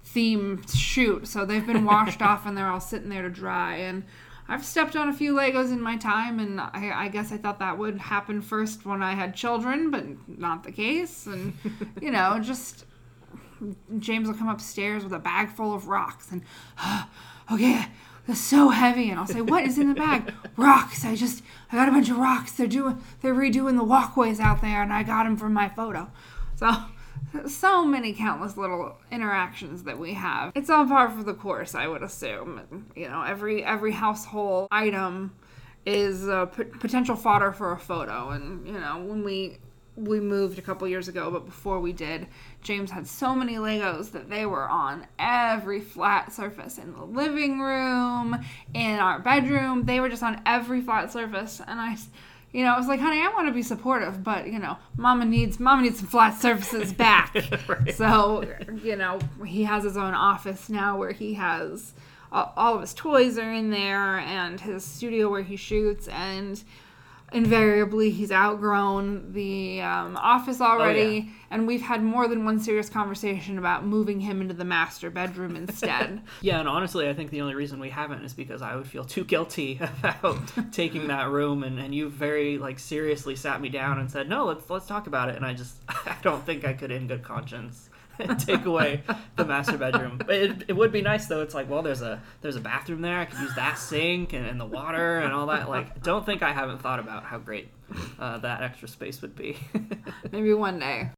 Speaker 2: themed shoot so they've been washed <laughs> off and they're all sitting there to dry and i've stepped on a few legos in my time and i, I guess i thought that would happen first when i had children but not the case and you know <laughs> just James will come upstairs with a bag full of rocks and, <gasps> okay, they're so heavy. And I'll say, what is in the bag? <laughs> rocks. I just, I got a bunch of rocks. They're doing, they're redoing the walkways out there and I got them from my photo. So, so many countless little interactions that we have. It's all par for the course, I would assume. You know, every, every household item is uh, p- potential fodder for a photo. And, you know, when we we moved a couple years ago, but before we did, James had so many Legos that they were on every flat surface in the living room, in our bedroom. They were just on every flat surface, and I, you know, I was like, "Honey, I want to be supportive, but you know, Mama needs Mama needs some flat surfaces back." <laughs> So, you know, he has his own office now where he has all all of his toys are in there and his studio where he shoots and invariably he's outgrown the um, office already,
Speaker 1: Oh, yeah.
Speaker 2: and we've had more than one serious conversation about moving him into the master bedroom instead. <laughs>
Speaker 1: Yeah, and honestly, I think the only reason we haven't is because I would feel too guilty <laughs> about taking that room, and, and you very like seriously sat me down and said, "No, let's let's talk about it." And I just <laughs> I don't think I could, in good conscience, <laughs> take away the master bedroom. But it, it would be nice though. It's like, well, there's a there's a bathroom there. I could use that sink and, and the water and all that. Like, don't think I haven't thought about how great uh, that extra space would be. <laughs>
Speaker 2: Maybe one day.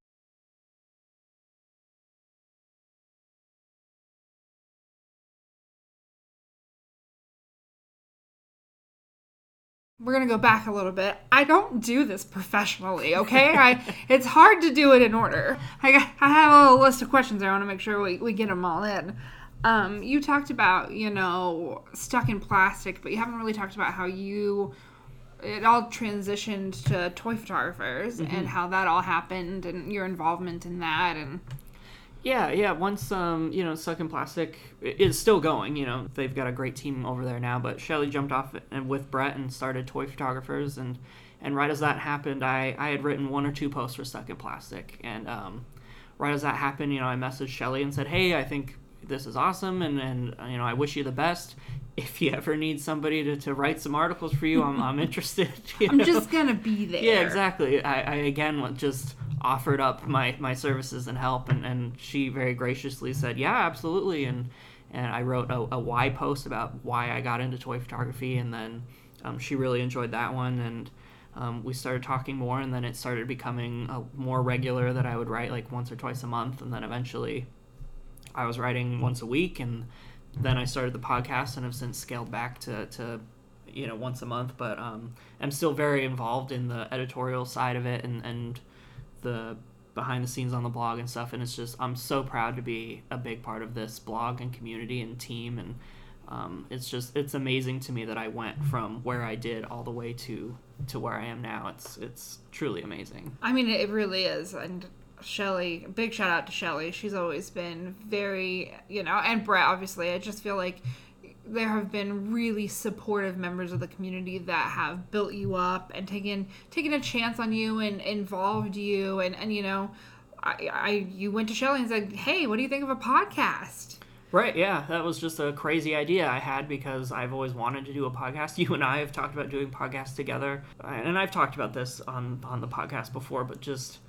Speaker 2: We're gonna go back a little bit. I don't do this professionally, okay? I <laughs> it's hard to do it in order. I got, I have a little list of questions. I want to make sure we, we get them all in. Um, you talked about you know stuck in plastic, but you haven't really talked about how you it all transitioned to toy photographers and how that all happened and your involvement in that and
Speaker 1: Yeah, yeah. Once um, you know, Stuck in Plastic is still going. You know, they've got a great team over there now. But Shelly jumped off and with Brett and started Toy Photographers, and and right as that happened, I I had written one or two posts for Stuck in Plastic, and um, right as that happened, you know, I messaged Shelly and said, hey, I think this is awesome, and and you know, I wish you the best. If you ever need somebody to, to write some articles for you, I'm, I'm <laughs> interested. <laughs> you
Speaker 2: i'm just gonna be there
Speaker 1: Yeah, exactly. I, I again just offered up my, my services and help, and, and she very graciously said, "Yeah, absolutely." And and I wrote a, a why post about why I got into toy photography, and then um, she really enjoyed that one, and um, we started talking more, and then it started becoming uh more regular that I would write like once or twice a month, and then eventually I was writing once a week, and then I started the podcast, and have since scaled back to, to you know once a month. But um, I'm still very involved in the editorial side of it, and and the behind the scenes on the blog and stuff. And it's just I'm so proud to be a big part of this blog and community and team, and um, it's just it's amazing to me that I went from where I did all the way to to where I am now. It's it's truly amazing.
Speaker 2: I mean, it really is. And Shelly, big shout out to Shelly. She's always been very, you know, and Brett, obviously. I just feel like there have been really supportive members of the community that have built you up and taken taken a chance on you and involved you and and you know I, I you went to Shelly and said hey what do you think of a podcast
Speaker 1: Right, yeah, that was just a crazy idea I had because I've always wanted to do a podcast. <laughs> You and I have talked about doing podcasts together, and I've talked about this on on the podcast before. But just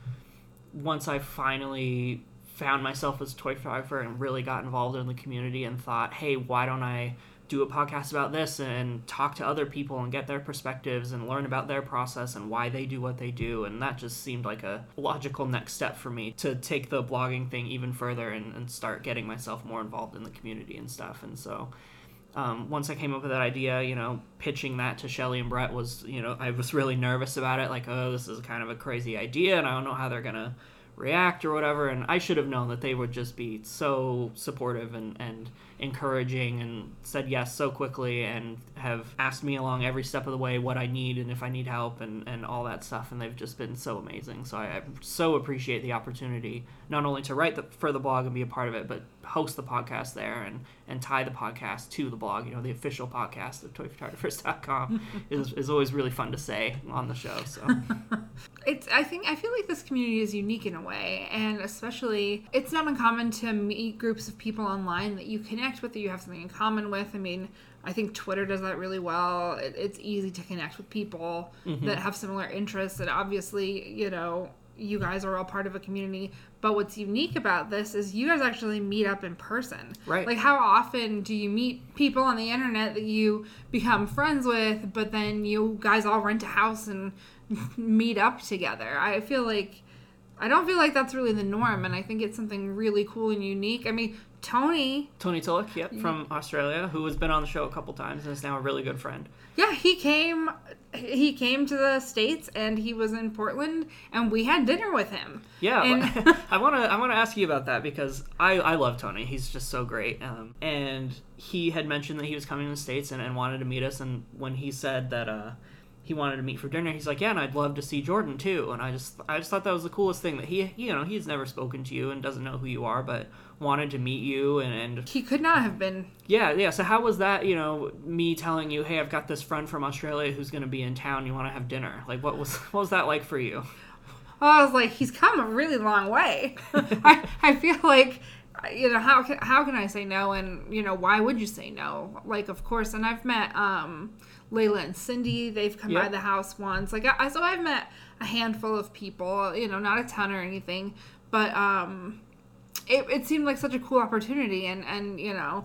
Speaker 1: once I finally found myself as a toy photographer and really got involved in the community and thought, hey, why don't I do a podcast about this and talk to other people and get their perspectives and learn about their process and why they do what they do. And that just seemed like a logical next step for me to take the blogging thing even further and, and start getting myself more involved in the community and stuff. And so um, once I came up with that idea, you know, pitching that to Shelly and Brett was, you know, I was really nervous about it. Like, oh, this is kind of a crazy idea and I don't know how they're going to react or whatever. And I should have known that they would just be so supportive and, and encouraging and said yes so quickly and have asked me along every step of the way what I need and if I need help and, and all that stuff. And they've just been so amazing. So I, I so appreciate the opportunity not only to write the, for the blog and be a part of it, but host the podcast there and, and tie the podcast to the blog. You know, the official podcast of toyphotographers.com <laughs> is, is always really fun to say on the show. So. <laughs>
Speaker 2: it's i think i feel like this community is unique in a way and especially it's not uncommon to meet groups of people online that you connect with that you have something in common with. I mean i think twitter does that really well. It, it's easy to connect with people mm-hmm. that have similar interests and obviously you know you guys are all part of a community. But what's unique about this is you guys actually meet up in person.
Speaker 1: Right.
Speaker 2: like how often do you meet people on the internet that you become friends with but then you guys all rent a house and <laughs> meet up together? I feel like i don't feel like that's really the norm and i think it's something really cool and unique. I mean tony
Speaker 1: Tony Tulloch, yep, from Australia, who has been on the show a couple times and is now a really good friend.
Speaker 2: yeah he came he came to the states and he was in portland and we had dinner with him
Speaker 1: Yeah,
Speaker 2: And- <laughs>
Speaker 1: I want to I want to ask you about that because I I love Tony. He's just so great. Um, and he had mentioned that he was coming to the states and, and wanted to meet us. And when he said that uh, he wanted to meet for dinner, he's like, yeah, and I'd love to see Jordan too. And I just I just thought that was the coolest thing that he you know he's never spoken to you and doesn't know who you are, but wanted to meet you and, and
Speaker 2: he could not have been.
Speaker 1: Yeah yeah so how was that you know me telling you hey i've got this friend from australia who's going to be in town you want to have dinner? Like what was what was that like for you?
Speaker 2: Well, i was like he's come a really long way. <laughs> I, I feel like you know how can, how can i say no? And you know why would you say no? Like of course and i've met um layla and cindy. They've come
Speaker 1: Yep.
Speaker 2: by the house once. Like I, so i've met a handful of people you know not a ton or anything but um it, it seemed like such a cool opportunity and and you know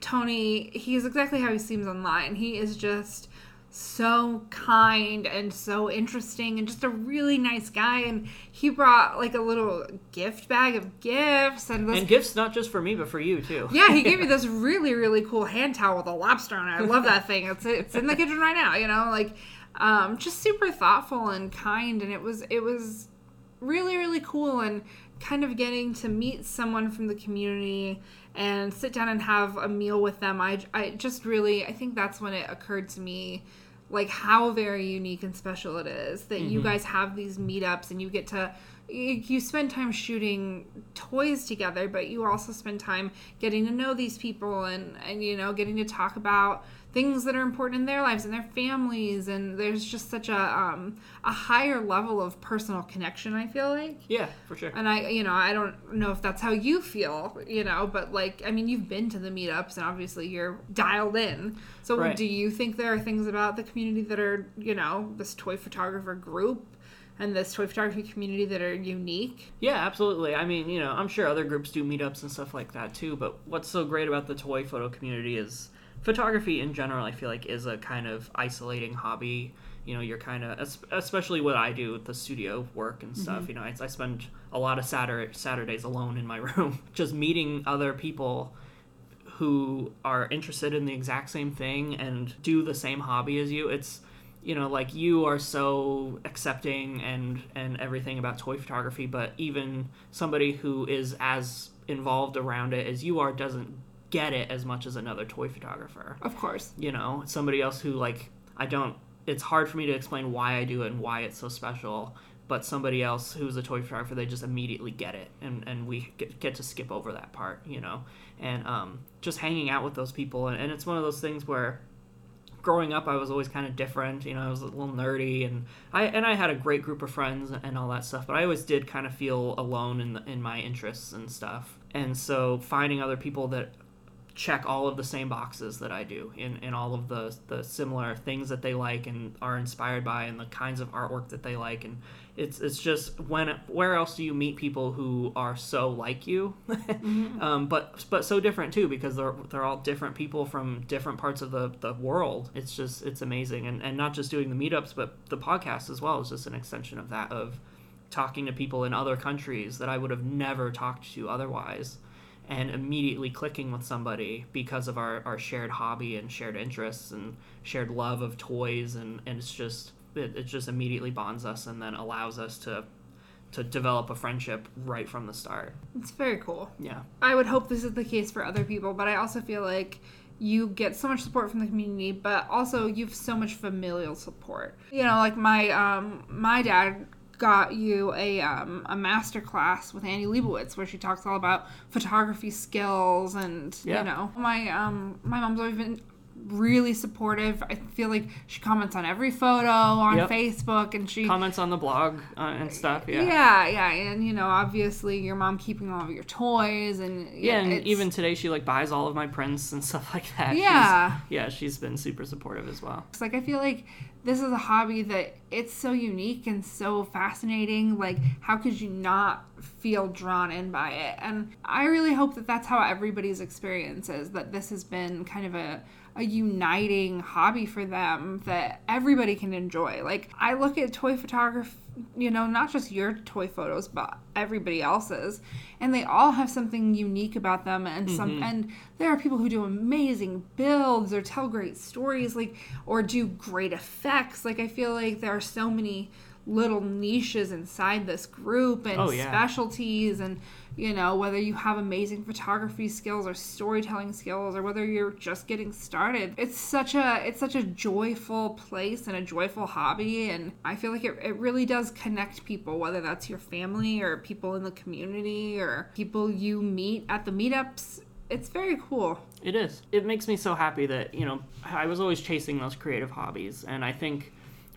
Speaker 2: tony he's exactly how he seems online he is just so kind and so interesting and just a really nice guy and he brought like a little gift bag of gifts and this
Speaker 1: and gifts not just for me but for you too
Speaker 2: yeah, he gave me <laughs> this really, really cool hand towel with a lobster on it. I love that thing. It's it's in the kitchen right now. You know, like um, just super thoughtful and kind, and it was it was really, really cool and kind of getting to meet someone from the community and sit down and have a meal with them. I I just really I think that's when it occurred to me like how very unique and special it is that you mm-hmm. guys have these meetups and you get to you, you spend time shooting toys together but you also spend time getting to know these people and and you know getting to talk about things that are important in their lives and their families and there's just such a um a higher level of personal connection i feel like
Speaker 1: yeah for sure
Speaker 2: and I, you know, I don't know if that's how you feel, you know, but like, I mean, you've been to the meetups and obviously you're dialed in. So,
Speaker 1: Right.
Speaker 2: do you think there are things about the community that are, you know, this toy photographer group and this toy photography community that are unique?
Speaker 1: Yeah, absolutely. I mean, you know, I'm sure other groups do meetups and stuff like that too, but what's so great about the toy photo community is photography in general, I feel like, is a kind of isolating hobby. You know, you're kind of, especially what I do with the studio work and stuff, mm-hmm. you know, I, I spend a lot of Saturday, Saturdays alone in my <laughs> room, just meeting other people who are interested in the exact same thing and do the same hobby as you. It's you know like you are so accepting and and everything about toy photography, but even somebody who is as involved around it as you are doesn't get it as much as another toy photographer.
Speaker 2: Of course.
Speaker 1: You know, somebody else who like I don't it's hard for me to explain why I do it and why it's so special. But somebody else who's a toy photographer, they just immediately get it, and, and we get, get to skip over that part, you know. And um, just hanging out with those people, and, and it's one of those things where growing up I was always kind of different, you know, I was a little nerdy, and I and I had a great group of friends and all that stuff, but I always did kind of feel alone in the, in my interests and stuff. And so finding other people that check all of the same boxes that I do in, in all of the the similar things that they like and are inspired by and the kinds of artwork that they like. And it's it's just when where else do you meet people who are so like you? <laughs> Um, but but so different too because they're they're all different people from different parts of the, the world. It's just it's amazing. And and not just doing the meetups but the podcast as well is just an extension of that of talking to people in other countries that I would have never talked to otherwise and immediately clicking with somebody because of our, our shared hobby and shared interests and shared love of toys and, and it's just it, it just immediately bonds us and then allows us to to develop a friendship right from the start
Speaker 2: It's very cool.
Speaker 1: yeah
Speaker 2: I would hope this is the case for other people, but I also feel like you get so much support from the community, but also you've so much familial support. You know, like my um my dad got you a um a master class with Annie Leibovitz where she talks all about photography skills and
Speaker 1: Yeah.
Speaker 2: you know my um my mom's always been really supportive. I feel like she comments on every photo on
Speaker 1: Yep.
Speaker 2: Facebook and she
Speaker 1: comments on the blog uh, and stuff yeah
Speaker 2: yeah, yeah, and you know, obviously your mom keeping all of your toys and
Speaker 1: yeah, and even today she like buys all of my prints and <laughs> stuff like that She's-
Speaker 2: Yeah.
Speaker 1: yeah she's been super supportive as well
Speaker 2: It's like I feel like this is a hobby that it's so unique and so fascinating. Like, how could you not feel drawn in by it? And I really hope that that's how everybody's experience is. That this has been kind of a a uniting hobby for them that everybody can enjoy. Like, I look at toy photography, you know, not just your toy photos, but everybody else's, and they all have something unique about them. And some, mm-hmm. and there are people who do amazing builds or tell great stories, like, or do great effects. Like, I feel like there are so many little niches inside this group and
Speaker 1: Oh, yeah.
Speaker 2: specialties and you know whether you have amazing photography skills or storytelling skills or whether you're just getting started it's such a it's such a joyful place and a joyful hobby and i feel like it, it really does connect people whether that's your family or people in the community or people you meet at the meetups it's very cool
Speaker 1: It is. It makes me so happy that, you know, I was always chasing those creative hobbies. And I think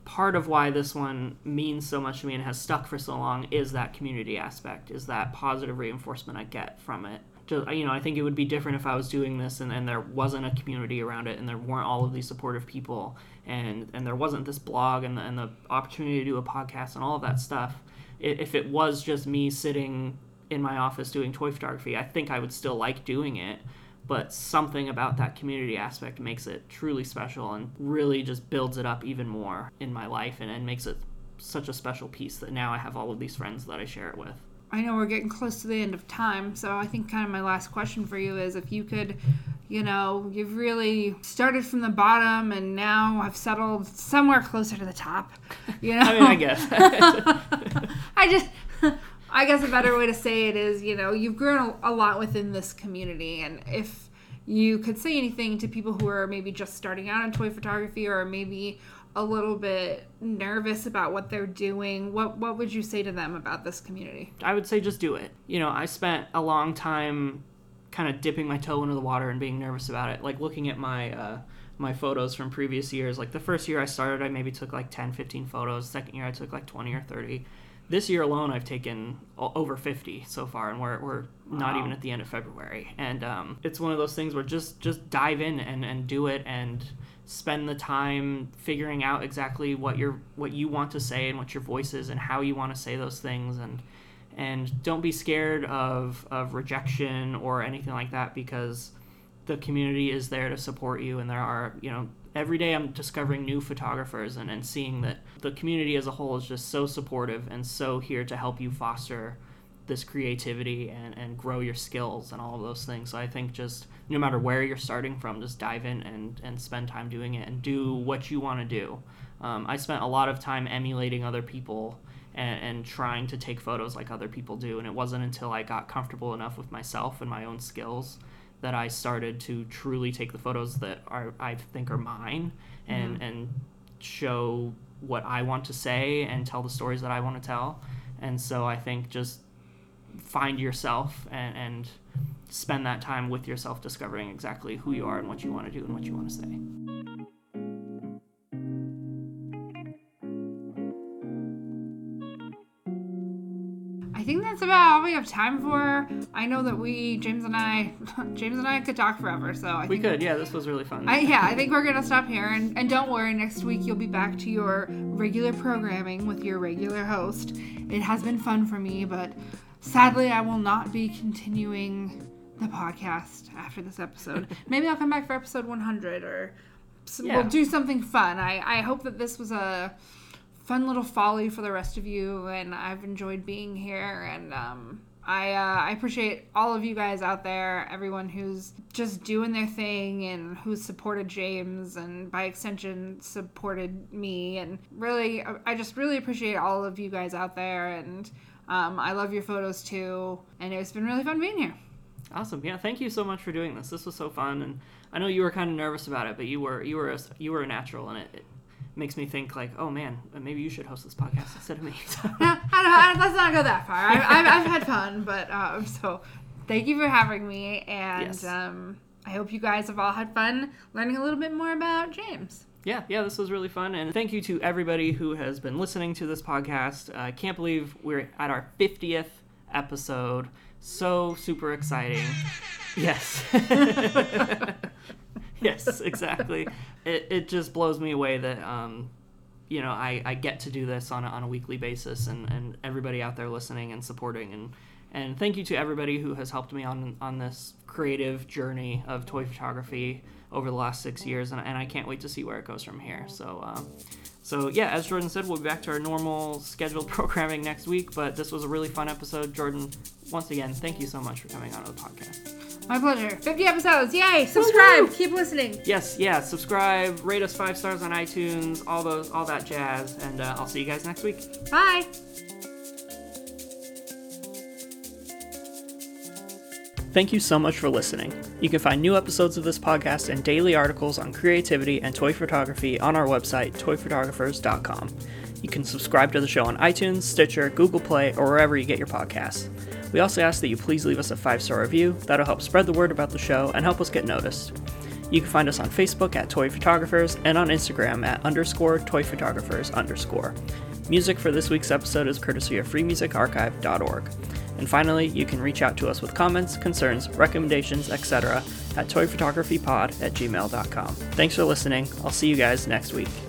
Speaker 1: part of why this one means so much to me and has stuck for so long is that community aspect, is that positive reinforcement I get from it. Just, you know, I think it would be different if I was doing this and, and there wasn't a community around it and there weren't all of these supportive people and, and there wasn't this blog and the, and the opportunity to do a podcast and all of that stuff. If it was just me sitting in my office doing toy photography, I think I would still like doing it but something about that community aspect makes it truly special and really just builds it up even more in my life and, and makes it such a special piece that now I have all of these friends that I share it with.
Speaker 2: I know we're getting close to the end of time, so I think kind of my last question for you is if you could, you know, you've really started from the bottom and now I've settled somewhere closer to the top. You know, <laughs>
Speaker 1: I mean, I guess. <laughs>
Speaker 2: I just, I guess a better way to say it is, you know, you've grown a, lot within this community, and if you could say anything to people who are maybe just starting out in toy photography or maybe a little bit nervous about what they're doing, what what would you say to them about this community?
Speaker 1: I would say just do it. You know, I spent a long time kind of dipping my toe into the water and being nervous about it. Like looking at my uh, my photos from previous years. Like the first year I started, I maybe took like 10, 15 photos. Second year I took like 20 or 30. This year alone, I've taken over 50 so far, and we're, we're not even at the end of February. And um, it's one of those things where just just dive in and, and do it and spend the time figuring out exactly what you're what you want to say and what your voice is and how you want to say those things and and don't be scared of of rejection or anything like that because the community is there to support you and there are you know every day i'm discovering new photographers and, and seeing that the community as a whole is just so supportive and so here to help you foster this creativity and, and grow your skills and all of those things so i think just no matter where you're starting from just dive in and, and spend time doing it and do what you want to do um, i spent a lot of time emulating other people and, and trying to take photos like other people do. And it wasn't until I got comfortable enough with myself and my own skills that I started to truly take the photos that are I think are mine and mm-hmm. and show what I want to say and tell the stories that I want to tell. And so I think just find yourself and, and spend that time with yourself discovering exactly who you are and what you want to do and what you want to say.
Speaker 2: We have time for. I know that we, James and I, <laughs> James and I could talk forever. So I
Speaker 1: We could, yeah, this was really fun.
Speaker 2: I, yeah, I think we're gonna stop here, and, and don't worry. Next week you'll be back to your regular programming with your regular host. It has been fun for me, but sadly, I will not be continuing the podcast after this episode. <laughs> Maybe I'll come back for episode 100, or s
Speaker 1: Yeah.
Speaker 2: we'll do something fun. I I hope that this was a fun little folly for the rest of you, and I've enjoyed being here. And um, I uh, I appreciate all of you guys out there, everyone who's just doing their thing and who's supported James and by extension supported me. And really, I just really appreciate all of you guys out there. And um, I love your photos too. And it's been really fun being here.
Speaker 1: Awesome. Yeah, thank you so much for doing this. This was so fun, and I know you were kind of nervous about it, but you were you were a, you were a natural, and it, it makes me think like, oh man, maybe you should host this podcast instead of me. <laughs> So- <laughs>
Speaker 2: I don't, I don't, let's not go that far. I've, I've, I've had fun, but um, so thank you for having me, and
Speaker 1: Yes.
Speaker 2: um, I hope you guys have all had fun learning a little bit more about James.
Speaker 1: yeah, yeah, this was really fun, and thank you to everybody who has been listening to this podcast. I can't believe we're at our fiftieth episode. So super exciting. <laughs> Yes. yes, exactly. It, it just blows me away that um, you know I, I get to do this on a, on a weekly basis and, and everybody out there listening and supporting. And and thank you to everybody who has helped me on on this creative journey of toy photography over the last six years. And, and I can't wait to see where it goes from here. So um, so yeah as Jordan said we'll be back to our normal scheduled <laughs> programming next week. But this was a really fun episode. Jordan once again thank you so much for coming on the podcast
Speaker 2: My pleasure. 50 episodes. Yay! Subscribe. Woo-hoo! Keep listening.
Speaker 1: Yes, yeah. Subscribe. Rate us five stars on iTunes. All those, all that jazz. And uh, I'll see you guys next week.
Speaker 2: Bye.
Speaker 1: Thank you so much for listening. You can find new episodes of this podcast and daily articles on creativity and toy photography on our website, toyphotographers.com. You can subscribe to the show on iTunes, Stitcher, Google Play, or wherever you get your podcasts. We also ask that you please leave us a five star review. That'll help spread the word about the show and help us get noticed. You can find us on Facebook at Toy Photographers and on Instagram at underscore Toy Photographers underscore. Music for this week's episode is courtesy of freemusicarchive.org. And finally, you can reach out to us with comments, concerns, recommendations, etc. at toyphotographypod at gmail.com. Thanks for listening. I'll see you guys next week.